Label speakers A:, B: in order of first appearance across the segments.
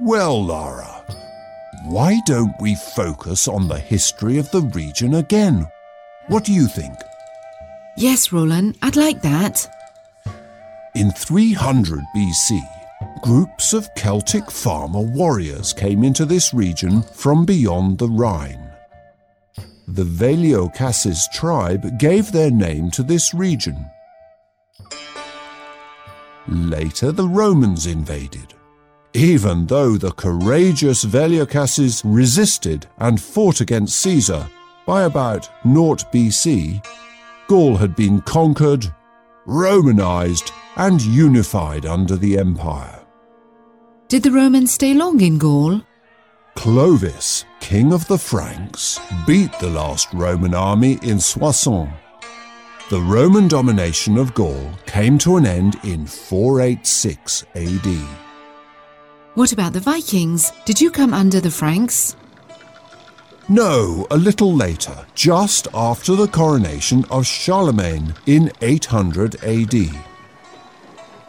A: Well, Lara, why don't we focus on the history of the region again? What do you think?
B: Yes, Roland, I'd like that.
A: In 300 BC, groups of Celtic farmer warriors came into this region from beyond the Rhine. The Veliocasses tribe gave their name to this region. Later, the Romans invaded. Even though the courageous Veliocasses resisted and fought against Caesar, by about 0 BC, Gaul had been conquered, Romanized, and unified under the empire.
B: Did the Romans stay long in Gaul?
A: Clovis, king of the Franks, beat the last Roman army in Soissons. The Roman domination of Gaul came to an end in 486 AD.
B: What about the Vikings? Did you come under the Franks?
A: No, a little later, just after the coronation of Charlemagne in 800 AD.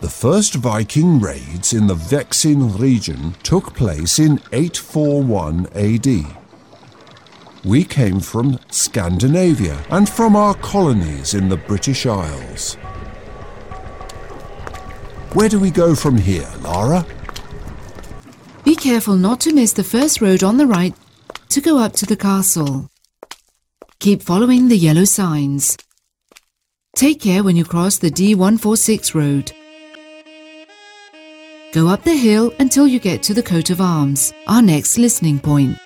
A: The first Viking raids in the Vexin region took place in 841 AD. We came from Scandinavia and from our colonies in the British Isles. Where do we go from here, Lara?
B: Be careful not to miss the first road on the right to go up to the castle. Keep following the yellow signs. Take care when you cross the D146 road. Go up the hill until you get to the coat of arms, our next listening point.